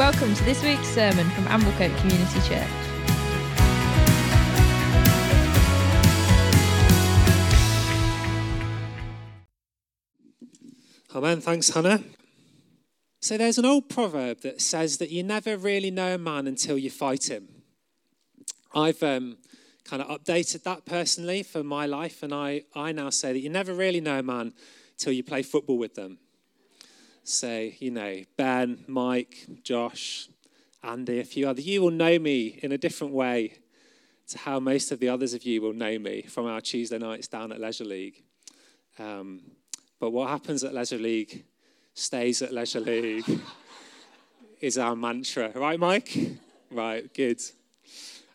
Welcome to this week's sermon from Amblecote Community Church. Amen. Thanks, Hannah. So there's an old proverb that says that you never really know a man until you fight him. I've um, kind of updated that personally for my life, and I, I now say that you never really know a man until you play football with them. Say, you know, Ben, Mike, Josh, Andy, a few others. You will know me in a different way to how most of the others of you will know me from our Tuesday nights down at Leisure League. Um, but what happens at Leisure League stays at Leisure League is our mantra. Right, Mike? Right, good.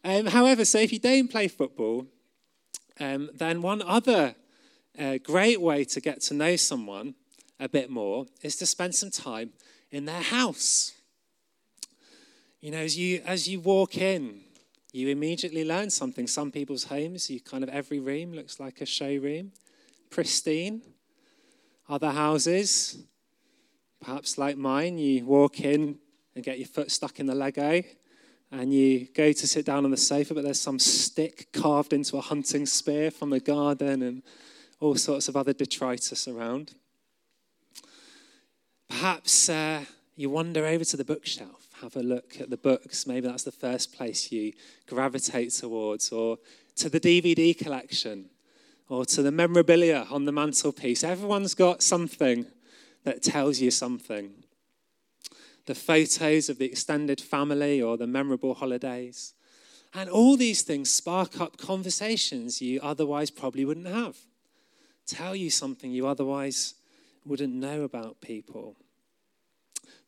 Um, however, so if you don't play football, um, then one other uh, great way to get to know someone a bit more is to spend some time in their house. You know, as you, as you walk in, you immediately learn something. Some people's homes, you kind of every room looks like a showroom, pristine. Other houses, perhaps like mine, you walk in and get your foot stuck in the Lego, and you go to sit down on the sofa, but there's some stick carved into a hunting spear from the garden and all sorts of other detritus around. Perhaps uh, you wander over to the bookshelf, have a look at the books. Maybe that's the first place you gravitate towards, or to the DVD collection, or to the memorabilia on the mantelpiece. Everyone's got something that tells you something. The photos of the extended family or the memorable holidays. And all these things spark up conversations you otherwise probably wouldn't have. Tell you something you otherwise wouldn't know about people.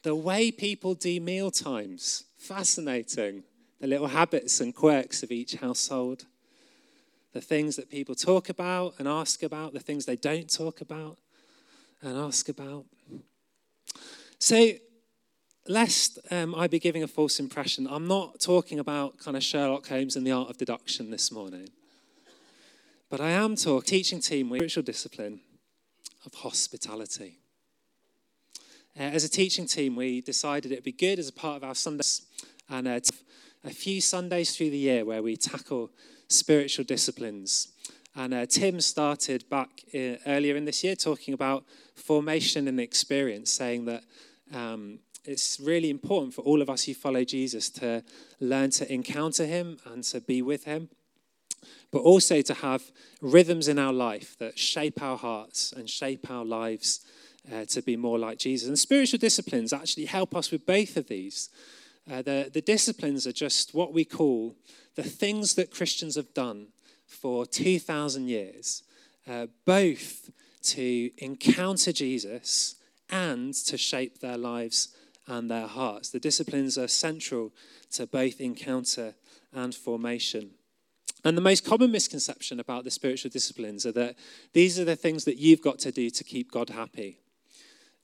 The way people do meal times, fascinating. The little habits and quirks of each household. The things that people talk about and ask about, the things they don't talk about and ask about. So, lest um, I be giving a false impression, I'm not talking about kind of Sherlock Holmes and the art of deduction this morning. But I am talking teaching team with spiritual discipline of hospitality. Uh, as a teaching team, we decided it'd be good as a part of our Sundays and uh, a few Sundays through the year where we tackle spiritual disciplines. And uh, Tim started back uh, earlier in this year talking about formation and experience, saying that um, it's really important for all of us who follow Jesus to learn to encounter him and to be with him, but also to have rhythms in our life that shape our hearts and shape our lives uh, to be more like Jesus. And spiritual disciplines actually help us with both of these. Uh, the, the disciplines are just what we call the things that Christians have done for 2,000 years, uh, both to encounter Jesus and to shape their lives and their hearts. The disciplines are central to both encounter and formation. And the most common misconception about the spiritual disciplines are that these are the things that you've got to do to keep God happy.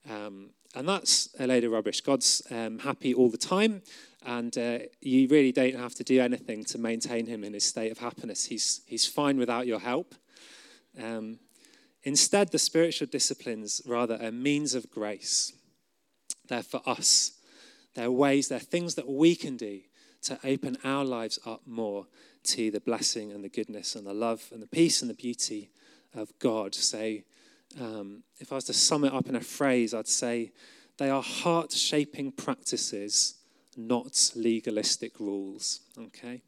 Um, and that's a load of rubbish. God's um, happy all the time, and uh, you really don't have to do anything to maintain him in his state of happiness. He's, he's fine without your help. Um, instead, the spiritual disciplines, rather, are means of grace. They're for us. They're ways, they're things that we can do to open our lives up more to the blessing and the goodness and the love and the peace and the beauty of God. So, um, if I was to sum it up in a phrase, I'd say they are heart shaping practices, not legalistic rules. Okay?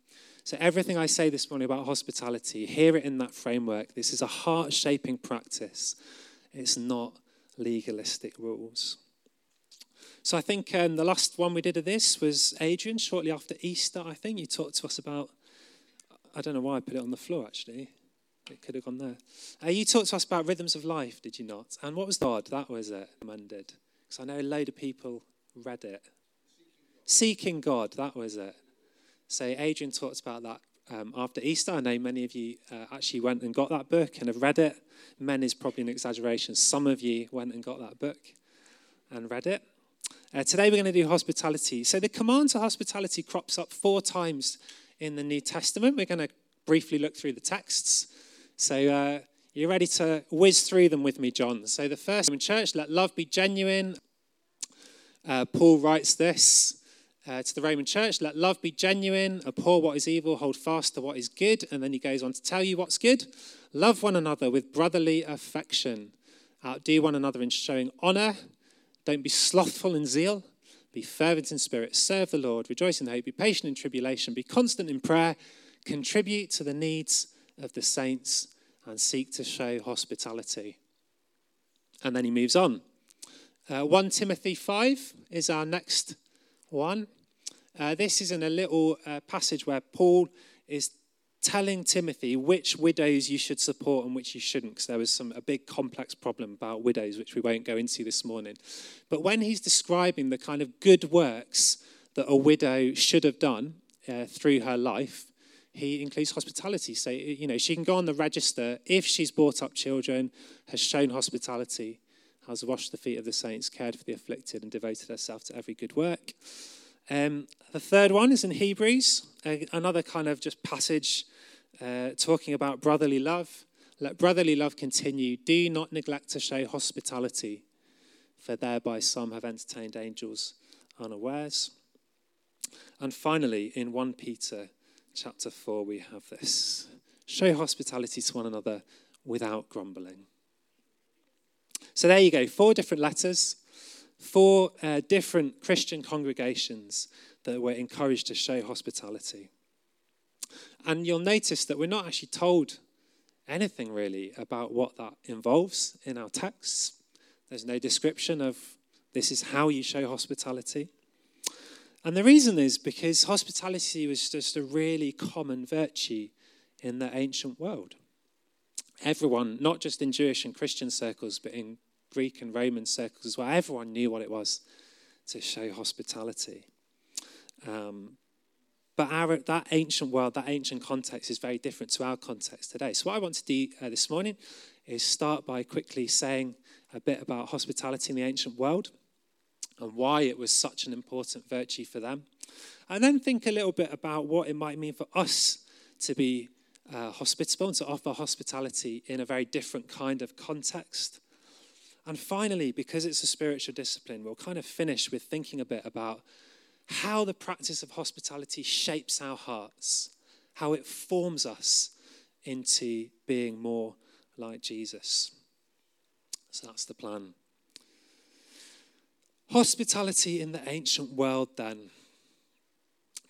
So, everything I say this morning about hospitality, hear it in that framework. This is a heart shaping practice, it's not legalistic rules. So, I think um, the last one we did of this was Adrian, shortly after Easter, I think. You talked to us about, I don't know why I put it on the floor actually. It could have gone there. Uh, you talked to us about rhythms of life, did you not? And what was God? That was it, recommended. Because I know a load of people read it. Seeking God, that was it. So Adrian talked about that um, after Easter. I know many of you uh, actually went and got that book and have read it. Men is probably an exaggeration. Some of you went and got that book and read it. Uh, today we're going to do hospitality. So the command to hospitality crops up four times in the New Testament. We're going to briefly look through the texts. So uh, you're ready to whiz through them with me, John. So the first in church, let love be genuine. Uh, Paul writes this uh, to the Roman church, let love be genuine, abhor what is evil, hold fast to what is good. And then he goes on to tell you what's good. Love one another with brotherly affection. Outdo one another in showing honor. Don't be slothful in zeal. Be fervent in spirit. Serve the Lord. Rejoice in hope. Be patient in tribulation. Be constant in prayer. Contribute to the needs of the saints and seek to show hospitality. And then he moves on. Uh, 1 Timothy 5 is our next one. Uh, this is in a little uh, passage where Paul is telling Timothy which widows you should support and which you shouldn't, because there was some a big complex problem about widows, which we won't go into this morning. But when he's describing the kind of good works that a widow should have done uh, through her life, he includes hospitality. So, you know, she can go on the register if she's brought up children, has shown hospitality, has washed the feet of the saints, cared for the afflicted, and devoted herself to every good work. Um, the third one is in Hebrews, another kind of just passage uh, talking about brotherly love. Let brotherly love continue. Do not neglect to show hospitality, for thereby some have entertained angels unawares. And finally, in 1 Peter chapter 4, we have this show hospitality to one another without grumbling. So there you go, four different letters four uh, different Christian congregations that were encouraged to show hospitality. And you'll notice that we're not actually told anything really about what that involves in our texts. There's no description of this is how you show hospitality. And the reason is because hospitality was just a really common virtue in the ancient world. Everyone, not just in Jewish and Christian circles, but in Greek and Roman circles as well. Everyone knew what it was to show hospitality. Um, but our, that ancient world, that ancient context is very different to our context today. So, what I want to do uh, this morning is start by quickly saying a bit about hospitality in the ancient world and why it was such an important virtue for them. And then think a little bit about what it might mean for us to be uh, hospitable and to offer hospitality in a very different kind of context. And finally, because it's a spiritual discipline, we'll kind of finish with thinking a bit about how the practice of hospitality shapes our hearts, how it forms us into being more like Jesus. So that's the plan. Hospitality in the ancient world, then.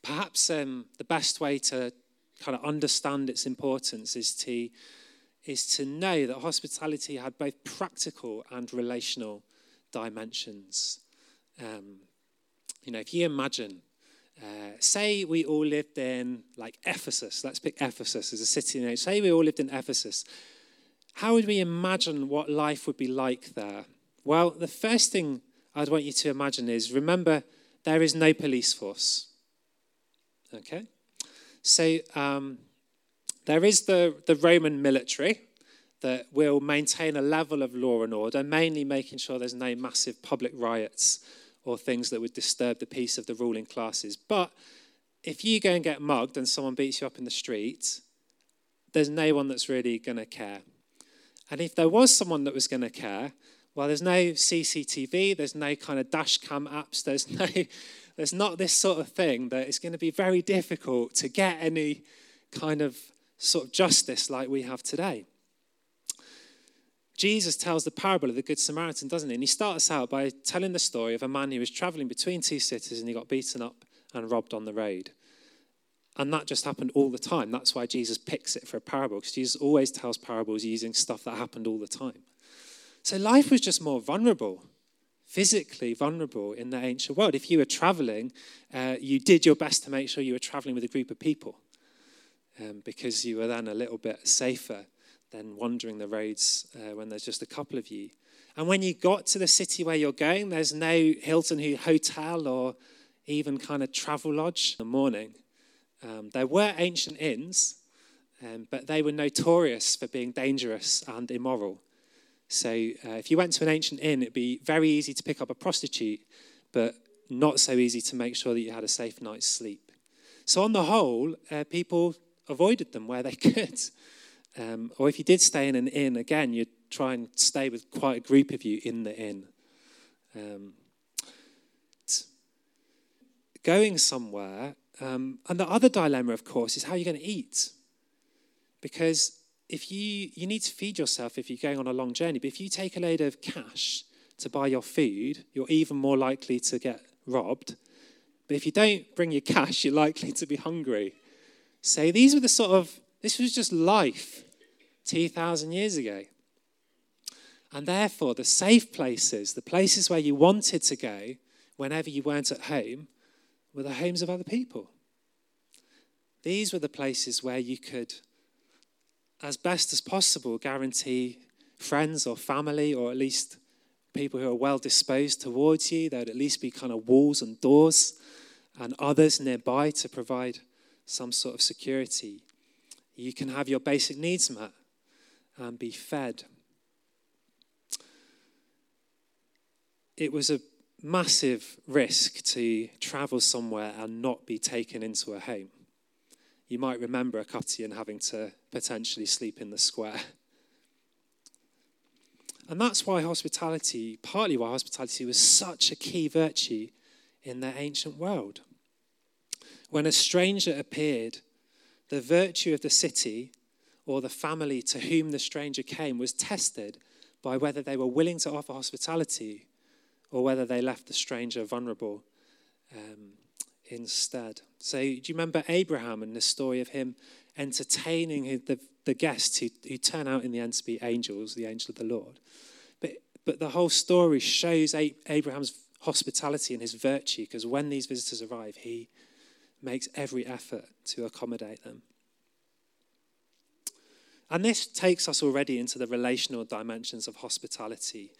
Perhaps um, the best way to kind of understand its importance is to is to know that hospitality had both practical and relational dimensions. Um, you know, if you imagine, uh, say we all lived in like Ephesus, let's pick Ephesus as a city name. Say we all lived in Ephesus. How would we imagine what life would be like there? Well, the first thing I'd want you to imagine is remember, there is no police force. Okay? So, um, there is the, the Roman military that will maintain a level of law and order, mainly making sure there's no massive public riots or things that would disturb the peace of the ruling classes. But if you go and get mugged and someone beats you up in the street, there's no one that's really going to care. And if there was someone that was going to care, well, there's no CCTV, there's no kind of dash cam apps, there's no, there's not this sort of thing that it's going to be very difficult to get any kind of sort of justice like we have today. Jesus tells the parable of the Good Samaritan, doesn't he? And he starts out by telling the story of a man who was traveling between two cities and he got beaten up and robbed on the road. And that just happened all the time. That's why Jesus picks it for a parable, because Jesus always tells parables using stuff that happened all the time. So life was just more vulnerable, physically vulnerable in the ancient world. If you were traveling, uh, you did your best to make sure you were traveling with a group of people um, because you were then a little bit safer than wandering the roads uh, when there's just a couple of you. And when you got to the city where you're going, there's no Hilton Hotel or even kind of Travelodge in the morning. Um, there were ancient inns, um, but they were notorious for being dangerous and immoral. So uh, if you went to an ancient inn, it'd be very easy to pick up a prostitute, but not so easy to make sure that you had a safe night's sleep. So on the whole, uh, people avoided them where they could. Um, or if you did stay in an inn, again, you'd try and stay with quite a group of you in the inn. Um, going somewhere. Um, and the other dilemma, of course, is how you're going to eat. Because if you, you need to feed yourself if you're going on a long journey, but if you take a load of cash to buy your food, you're even more likely to get robbed. But if you don't bring your cash, you're likely to be hungry. So these were the sort of, this was just life 2,000 years ago. And therefore, the safe places, the places where you wanted to go whenever you weren't at home, were the homes of other people. These were the places where you could, as best as possible, guarantee friends or family, or at least people who are well disposed towards you. There would at least be kind of walls and doors and others nearby to provide some sort of security. You can have your basic needs met and be fed. It was a massive risk to travel somewhere and not be taken into a home. You might remember a Cutian having to potentially sleep in the square. And that's why hospitality, partly why hospitality was such a key virtue in their ancient world. When a stranger appeared, the virtue of the city or the family to whom the stranger came was tested by whether they were willing to offer hospitality or whether they left the stranger vulnerable um, instead. So, do you remember Abraham and the story of him entertaining the, the guests who, who turn out in the end to be angels, the angel of the Lord? But, but the whole story shows Abraham's hospitality and his virtue because when these visitors arrive, he makes every effort to accommodate them. And this takes us already into the relational dimensions of hospitality.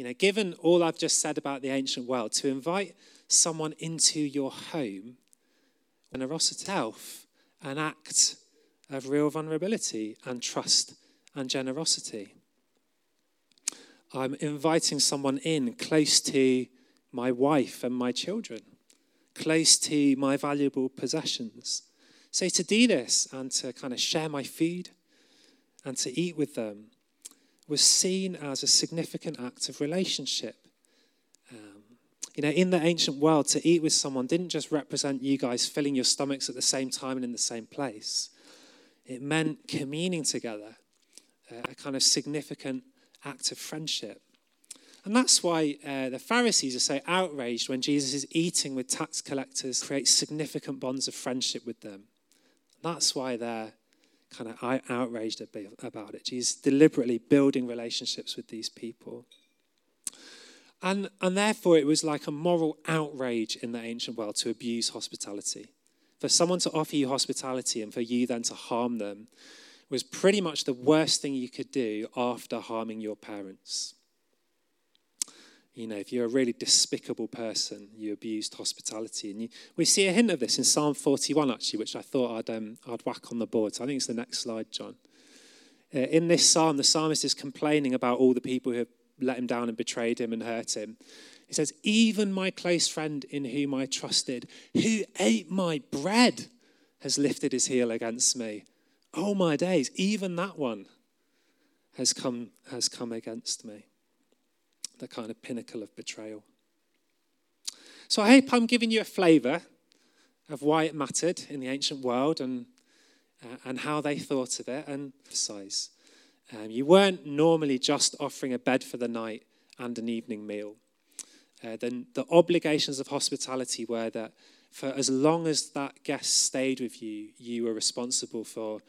You know, given all I've just said about the ancient world, to invite someone into your home, generosity itself, an act of real vulnerability and trust and generosity. I'm inviting someone in close to my wife and my children close to my valuable possessions. So to do this and to kind of share my food and to eat with them was seen as a significant act of relationship. Um, you know, in the ancient world, to eat with someone didn't just represent you guys filling your stomachs at the same time and in the same place. It meant communing together, a kind of significant act of friendship. And that's why uh, the Pharisees are so outraged when Jesus is eating with tax collectors, creates significant bonds of friendship with them. That's why they're kind of outraged about it. Jesus deliberately building relationships with these people. And, and therefore, it was like a moral outrage in the ancient world to abuse hospitality. For someone to offer you hospitality and for you then to harm them was pretty much the worst thing you could do after harming your parents. You know, if you're a really despicable person, you abused hospitality. And you, we see a hint of this in Psalm 41, actually, which I thought I'd, um, I'd whack on the board. So I think it's the next slide, John. Uh, in this psalm, the psalmist is complaining about all the people who have let him down and betrayed him and hurt him. He says, Even my close friend in whom I trusted, who ate my bread, has lifted his heel against me. Oh, my days, even that one has come, has come against me the kind of pinnacle of betrayal. So I hope I'm giving you a flavour of why it mattered in the ancient world and, uh, and how they thought of it and size. Um, you weren't normally just offering a bed for the night and an evening meal. Uh, then the obligations of hospitality were that for as long as that guest stayed with you, you were responsible for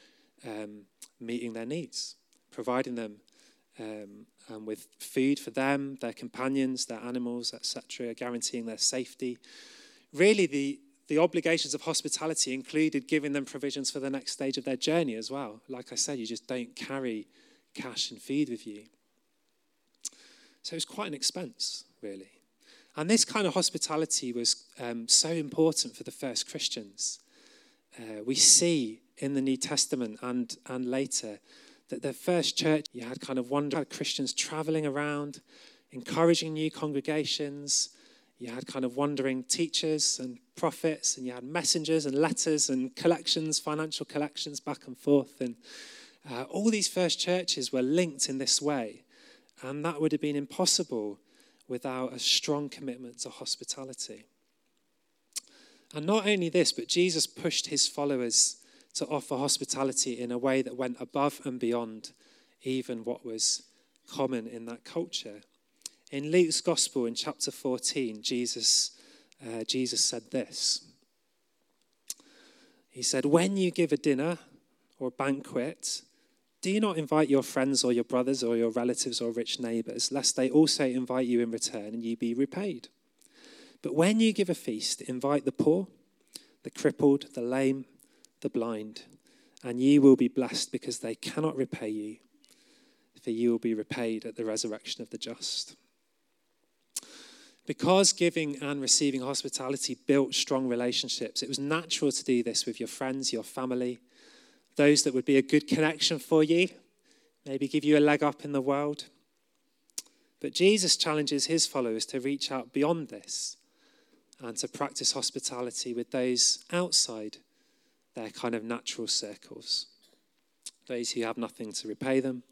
um, meeting their needs, providing them um, and with food for them, their companions, their animals, etc., guaranteeing their safety. Really, the, the obligations of hospitality included giving them provisions for the next stage of their journey as well. Like I said, you just don't carry cash and feed with you. So it was quite an expense, really. And this kind of hospitality was um, so important for the first Christians. Uh, we see in the New Testament and, and later that the first church, you had kind of one Christians traveling around, encouraging new congregations. You had kind of wandering teachers and prophets, and you had messengers and letters and collections, financial collections back and forth. And uh, all these first churches were linked in this way. And that would have been impossible without a strong commitment to hospitality. And not only this, but Jesus pushed his followers to offer hospitality in a way that went above and beyond even what was common in that culture. In Luke's Gospel, in chapter 14, Jesus, uh, Jesus said this. He said, When you give a dinner or a banquet, do you not invite your friends or your brothers or your relatives or rich neighbors, lest they also invite you in return and you be repaid? But when you give a feast, invite the poor, the crippled, the lame, the blind, and you will be blessed because they cannot repay you, for you will be repaid at the resurrection of the just. Because giving and receiving hospitality built strong relationships, it was natural to do this with your friends, your family, those that would be a good connection for you, maybe give you a leg up in the world. But Jesus challenges his followers to reach out beyond this and to practice hospitality with those outside their kind of natural circles. Those who have nothing to repay them,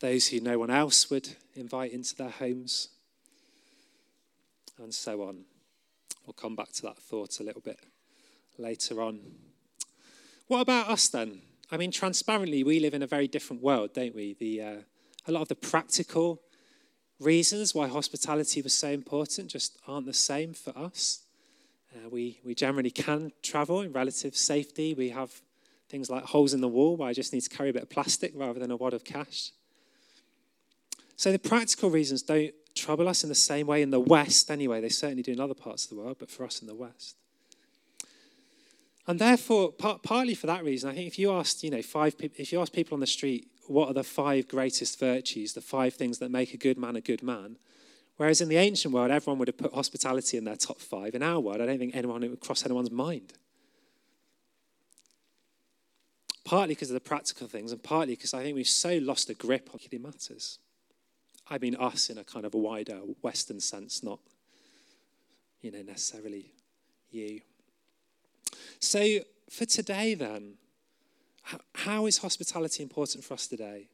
those who no one else would invite into their homes, and so on. We'll come back to that thought a little bit later on. What about us then? I mean, transparently, we live in a very different world, don't we? The, uh, a lot of the practical reasons why hospitality was so important just aren't the same for us. Uh, we, we generally can travel in relative safety. We have things like holes in the wall where I just need to carry a bit of plastic rather than a wad of cash. So the practical reasons don't trouble us in the same way in the West, anyway. They certainly do in other parts of the world, but for us in the West. And therefore, part, partly for that reason, I think if you asked, you know, five, if you ask people on the street, what are the five greatest virtues, the five things that make a good man a good man, whereas in the ancient world, everyone would have put hospitality in their top five. In our world, I don't think anyone it would cross anyone's mind. Partly because of the practical things, and partly because I think we've so lost a grip on what matters. I mean, us in a kind of a wider Western sense, not, you know, necessarily you. So, for today, then, how is hospitality important for us today?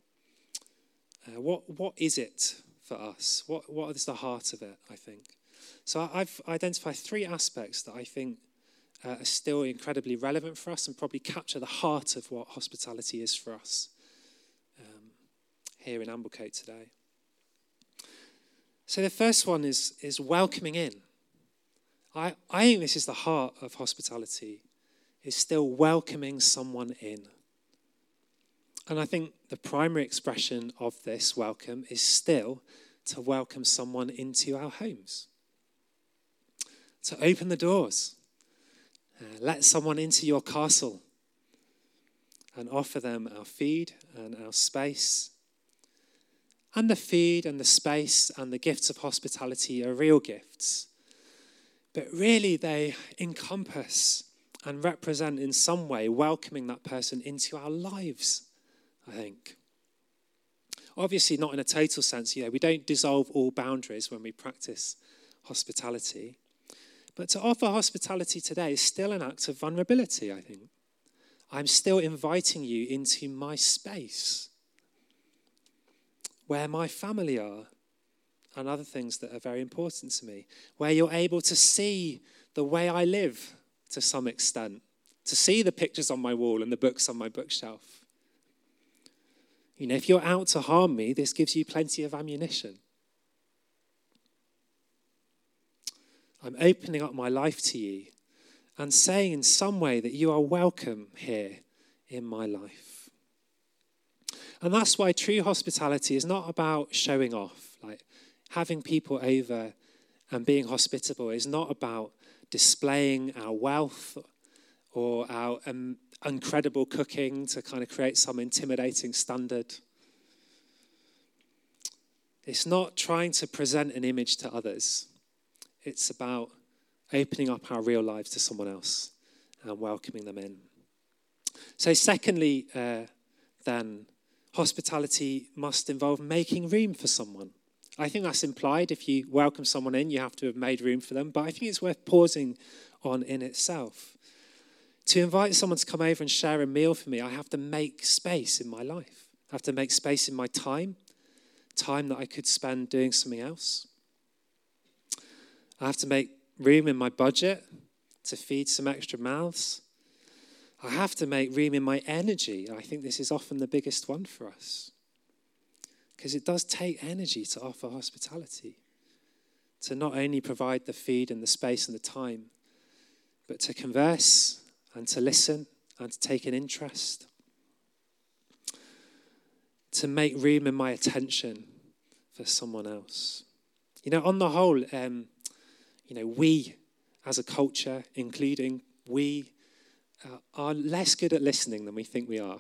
Uh, what, what is it for us? What, what is the heart of it, I think? So, I've identified three aspects that I think uh, are still incredibly relevant for us and probably capture the heart of what hospitality is for us um, here in Amblecote today. So, the first one is, is welcoming in. I, I think this is the heart of hospitality is still welcoming someone in. And I think the primary expression of this welcome is still to welcome someone into our homes, to open the doors, uh, let someone into your castle and offer them our feed and our space. And the feed and the space and the gifts of hospitality are real gifts. But really, they encompass and represent in some way welcoming that person into our lives, I think. Obviously, not in a total sense, you know, we don't dissolve all boundaries when we practice hospitality. But to offer hospitality today is still an act of vulnerability, I think. I'm still inviting you into my space where my family are and other things that are very important to me, where you're able to see the way I live to some extent, to see the pictures on my wall and the books on my bookshelf. You know, if you're out to harm me, this gives you plenty of ammunition. I'm opening up my life to you and saying in some way that you are welcome here in my life. And that's why true hospitality is not about showing off. Like having people over and being hospitable is not about displaying our wealth or our um, incredible cooking to kind of create some intimidating standard. It's not trying to present an image to others, it's about opening up our real lives to someone else and welcoming them in. So, secondly, uh, then, hospitality must involve making room for someone. I think that's implied. If you welcome someone in, you have to have made room for them. But I think it's worth pausing on in itself. To invite someone to come over and share a meal for me, I have to make space in my life. I have to make space in my time, time that I could spend doing something else. I have to make room in my budget to feed some extra mouths. I have to make room in my energy. I think this is often the biggest one for us. Because it does take energy to offer hospitality, to not only provide the feed and the space and the time, but to converse and to listen and to take an interest, to make room in my attention for someone else. You know, on the whole, um, you know, we as a culture, including we, uh, are less good at listening than we think we are.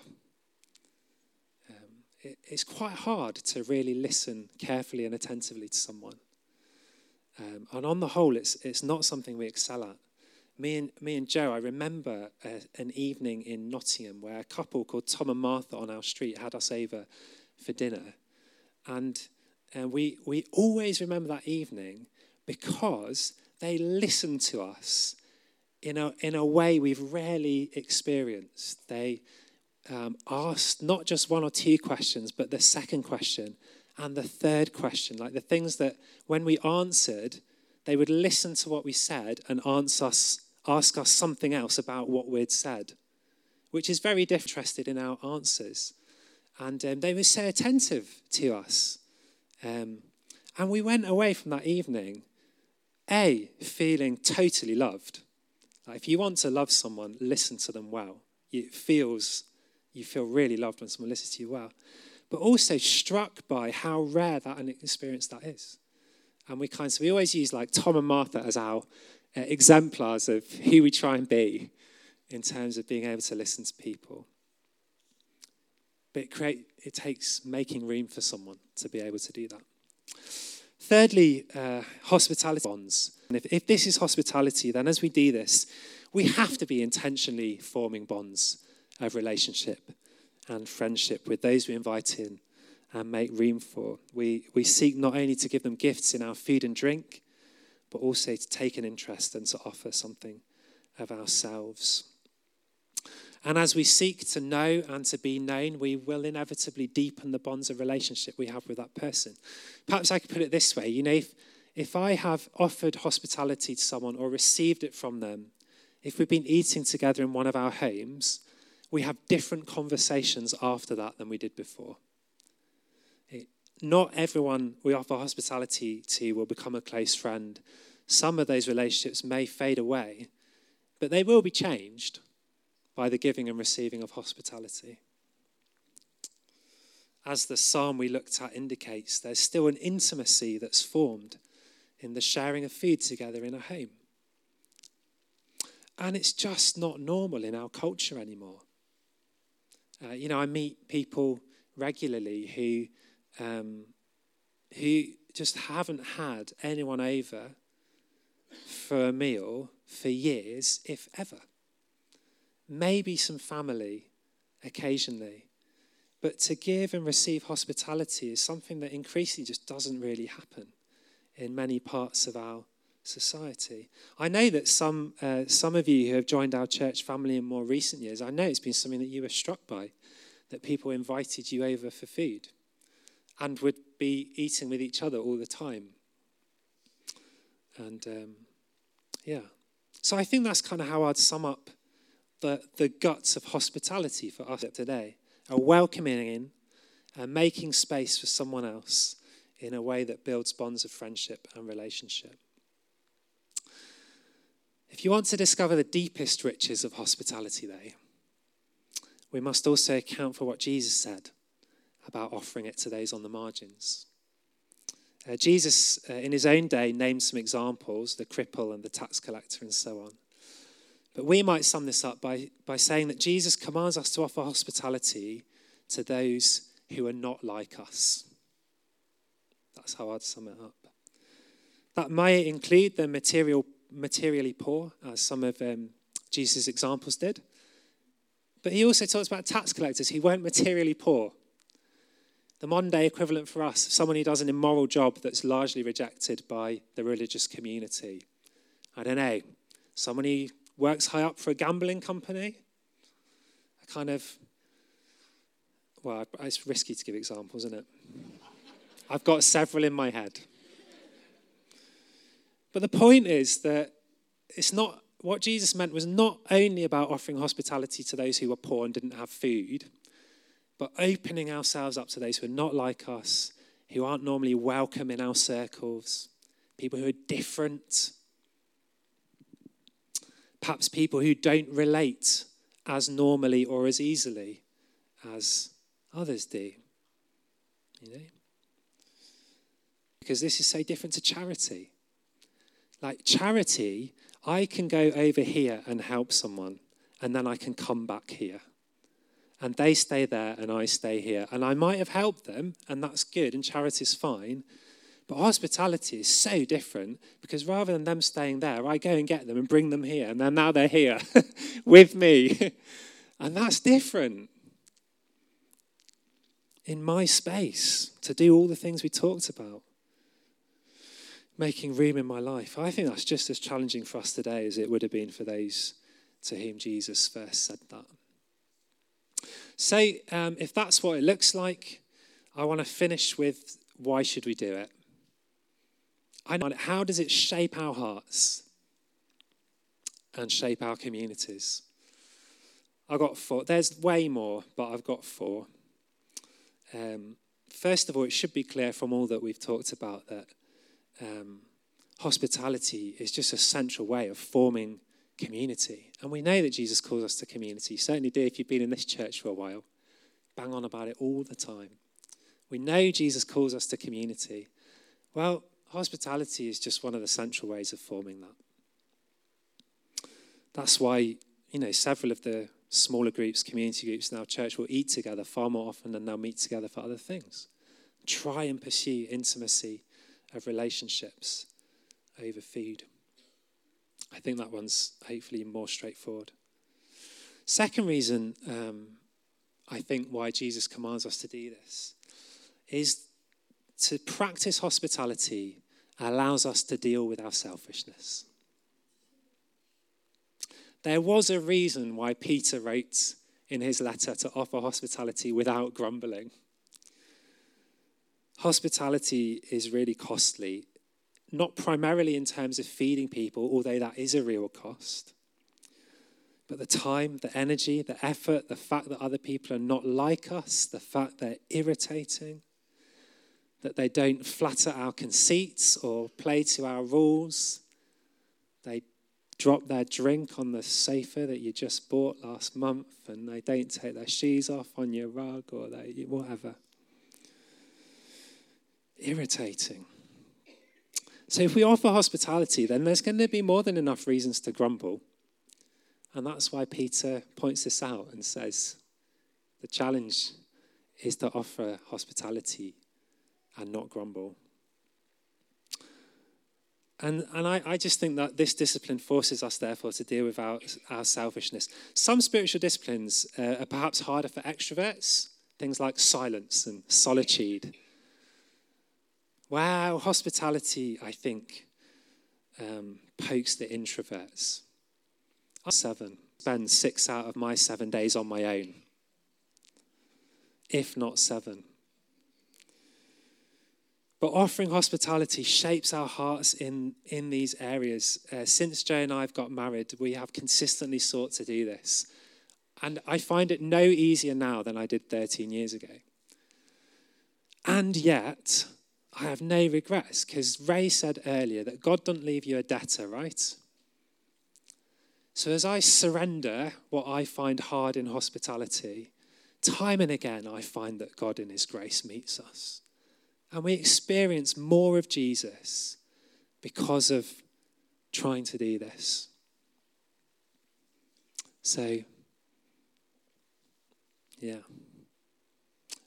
Um, it, it's quite hard to really listen carefully and attentively to someone. Um, and on the whole, it's, it's not something we excel at. Me and, me and Joe, I remember a, uh, an evening in Nottingham where a couple called Tom and Martha on our street had us over for dinner. And, and we, we always remember that evening because they listened to us in a, in a way we've rarely experienced. They um, asked not just one or two questions, but the second question and the third question, like the things that when we answered, they would listen to what we said and answer us, ask us something else about what we'd said, which is very interested in our answers. And um, they were so attentive to us. Um, and we went away from that evening, A, feeling totally loved like if you want to love someone, listen to them well. It feels you feel really loved when someone listens to you well. But also struck by how rare that an experience that is. And we kind of, we always use like Tom and Martha as our exemplars of who we try and be in terms of being able to listen to people. But it, create, it takes making room for someone to be able to do that. Thirdly, uh, hospitality bonds. And if, if this is hospitality, then as we do this, we have to be intentionally forming bonds of relationship and friendship with those we invite in and make room for. We, we seek not only to give them gifts in our food and drink, but also to take an interest and to offer something of ourselves. And as we seek to know and to be known, we will inevitably deepen the bonds of relationship we have with that person. Perhaps I could put it this way you know, if, if I have offered hospitality to someone or received it from them, if we've been eating together in one of our homes, we have different conversations after that than we did before. Not everyone we offer hospitality to will become a close friend. Some of those relationships may fade away, but they will be changed by the giving and receiving of hospitality. As the psalm we looked at indicates, there's still an intimacy that's formed in the sharing of food together in a home. And it's just not normal in our culture anymore. Uh, you know, I meet people regularly who, um, who just haven't had anyone over for a meal for years, if ever maybe some family occasionally. But to give and receive hospitality is something that increasingly just doesn't really happen in many parts of our society. I know that some, uh, some of you who have joined our church family in more recent years, I know it's been something that you were struck by, that people invited you over for food and would be eating with each other all the time. And um, yeah. So I think that's kind of how I'd sum up the, the guts of hospitality for us today. A welcoming in and making space for someone else in a way that builds bonds of friendship and relationship. If you want to discover the deepest riches of hospitality, though, we must also account for what Jesus said about offering it to those on the margins. Uh, Jesus, uh, in his own day, named some examples the cripple and the tax collector and so on. But we might sum this up by, by saying that Jesus commands us to offer hospitality to those who are not like us. That's how I'd sum it up. That may include the material, materially poor, as some of um, Jesus' examples did. But he also talks about tax collectors who weren't materially poor. The modern day equivalent for us, someone who does an immoral job that's largely rejected by the religious community. I don't know, someone who works high up for a gambling company. A kind of, well, it's risky to give examples, isn't it? I've got several in my head. But the point is that it's not what Jesus meant was not only about offering hospitality to those who were poor and didn't have food, but opening ourselves up to those who are not like us, who aren't normally welcome in our circles, people who are different, perhaps people who don't relate as normally or as easily as others do. You know? Because this is so different to charity. Like charity, I can go over here and help someone, and then I can come back here. And they stay there, and I stay here. And I might have helped them, and that's good, and charity is fine. But hospitality is so different because rather than them staying there, I go and get them and bring them here. And then now they're here with me. and that's different. In my space to do all the things we talked about, making room in my life. I think that's just as challenging for us today as it would have been for those to whom Jesus first said that. So, um, if that's what it looks like, I want to finish with why should we do it? how does it shape our hearts and shape our communities? I've got four. There's way more, but I've got four. Um, first of all, it should be clear from all that we've talked about that um, hospitality is just a central way of forming community. And we know that Jesus calls us to community. You certainly do if you've been in this church for a while. Bang on about it all the time. We know Jesus calls us to community. Well, hospitality is just one of the central ways of forming that. That's why, you know, several of the smaller groups, community groups in our church will eat together far more often than they'll meet together for other things. Try and pursue intimacy of relationships over food. I think that one's hopefully more straightforward. Second reason um, I think why Jesus commands us to do this is to practice hospitality allows us to deal with our selfishness. There was a reason why Peter wrote in his letter to offer hospitality without grumbling. Hospitality is really costly, not primarily in terms of feeding people, although that is a real cost. But the time, the energy, the effort, the fact that other people are not like us, the fact they're irritating, that they don't flatter our conceits or play to our rules. They drop their drink on the sofa that you just bought last month and they don't take their shoes off on your rug or they, whatever. Irritating. So, if we offer hospitality, then there's going to be more than enough reasons to grumble. And that's why Peter points this out and says the challenge is to offer hospitality and not grumble. And, and I, I just think that this discipline forces us, therefore, to deal with our, our selfishness. Some spiritual disciplines uh, are perhaps harder for extroverts, things like silence and solitude. Wow, hospitality, I think, um, pokes the introverts. Seven, spend six out of my seven days on my own, if not seven. But offering hospitality shapes our hearts in, in these areas. Uh, since Jay and I have got married, we have consistently sought to do this. And I find it no easier now than I did 13 years ago. And yet, I have no regrets because Ray said earlier that God doesn't leave you a debtor, right? So as I surrender what I find hard in hospitality, time and again I find that God in His grace meets us. And we experience more of Jesus because of trying to do this. So, yeah.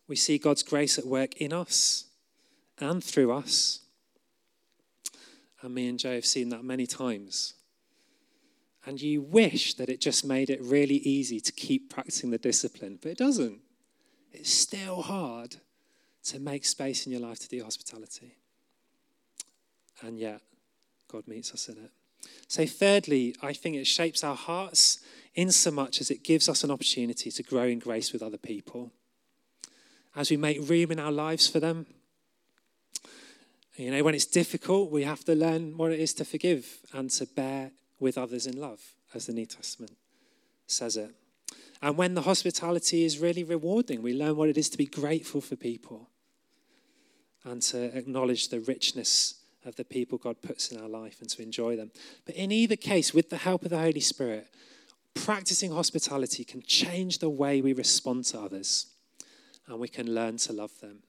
We see God's grace at work in us and through us. And me and Joe have seen that many times. And you wish that it just made it really easy to keep practicing the discipline, but it doesn't. It's still hard to make space in your life to do hospitality. And yet, God meets us in it. So, thirdly, I think it shapes our hearts in so much as it gives us an opportunity to grow in grace with other people. As we make room in our lives for them, you know, when it's difficult, we have to learn what it is to forgive and to bear with others in love, as the New Testament says it. And when the hospitality is really rewarding, we learn what it is to be grateful for people and to acknowledge the richness of the people God puts in our life and to enjoy them. But in either case, with the help of the Holy Spirit, practicing hospitality can change the way we respond to others and we can learn to love them.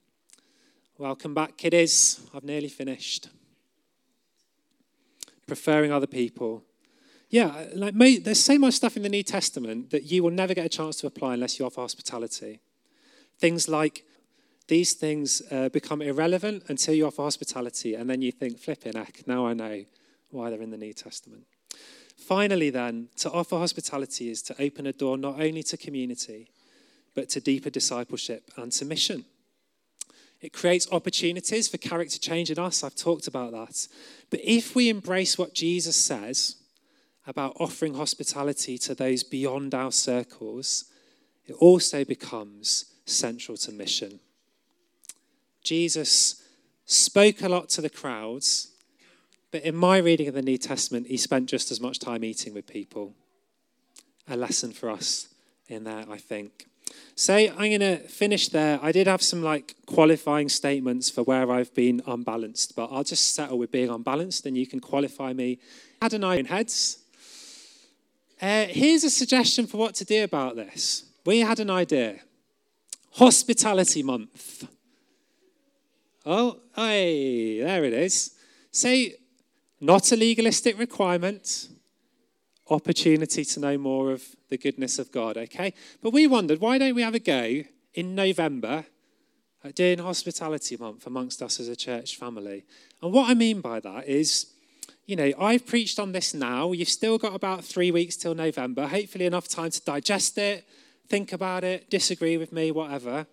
Welcome back, kiddies. I've nearly finished. Preferring other people yeah, like there's so much stuff in the New Testament that you will never get a chance to apply unless you offer hospitality. Things like these things uh, become irrelevant until you offer hospitality, and then you think, flipping heck, now I know why they're in the New Testament. Finally, then, to offer hospitality is to open a door not only to community, but to deeper discipleship and to mission. It creates opportunities for character change in us. I've talked about that. But if we embrace what Jesus says, about offering hospitality to those beyond our circles, it also becomes central to mission. Jesus spoke a lot to the crowds, but in my reading of the New Testament, he spent just as much time eating with people. A lesson for us in there, I think. So I'm going to finish there. I did have some like qualifying statements for where I've been unbalanced, but I'll just settle with being unbalanced and you can qualify me. Had an eye in heads. Uh, here's a suggestion for what to do about this. We had an idea Hospitality Month. Oh, hey, there it is. Say, not a legalistic requirement, opportunity to know more of the goodness of God, okay? But we wondered, why don't we have a go in November at doing Hospitality Month amongst us as a church family? And what I mean by that is, you know, I've preached on this now. You've still got about three weeks till November, hopefully enough time to digest it, think about it, disagree with me, whatever.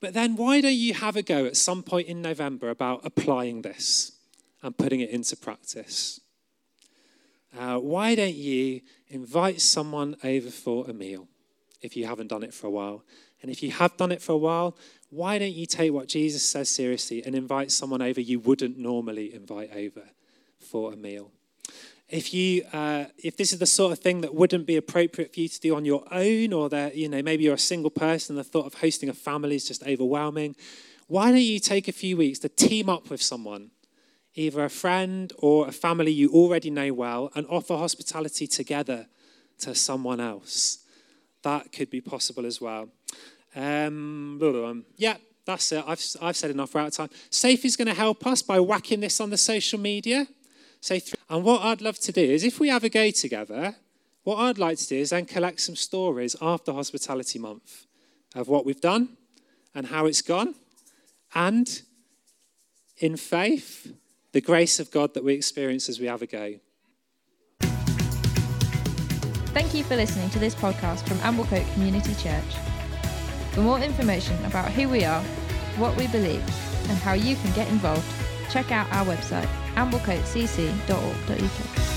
But then why don't you have a go at some point in November about applying this and putting it into practice? Uh, why don't you invite someone over for a meal if you haven't done it for a while? And if you have done it for a while, why don't you take what Jesus says seriously and invite someone over you wouldn't normally invite over for a meal? If you, uh, if this is the sort of thing that wouldn't be appropriate for you to do on your own, or that you know maybe you're a single person, the thought of hosting a family is just overwhelming. Why don't you take a few weeks to team up with someone, either a friend or a family you already know well, and offer hospitality together to someone else? That could be possible as well. Um, yeah, that's it. I've, I've said enough. We're out of time. Safe is going to help us by whacking this on the social media. Say, and what I'd love to do is if we have a go together, what I'd like to do is then collect some stories after Hospitality Month of what we've done and how it's gone. And in faith, the grace of God that we experience as we have a go. Thank you for listening to this podcast from Amblecote Community Church. For more information about who we are, what we believe, and how you can get involved, check out our website, amblecotecc.org.uk.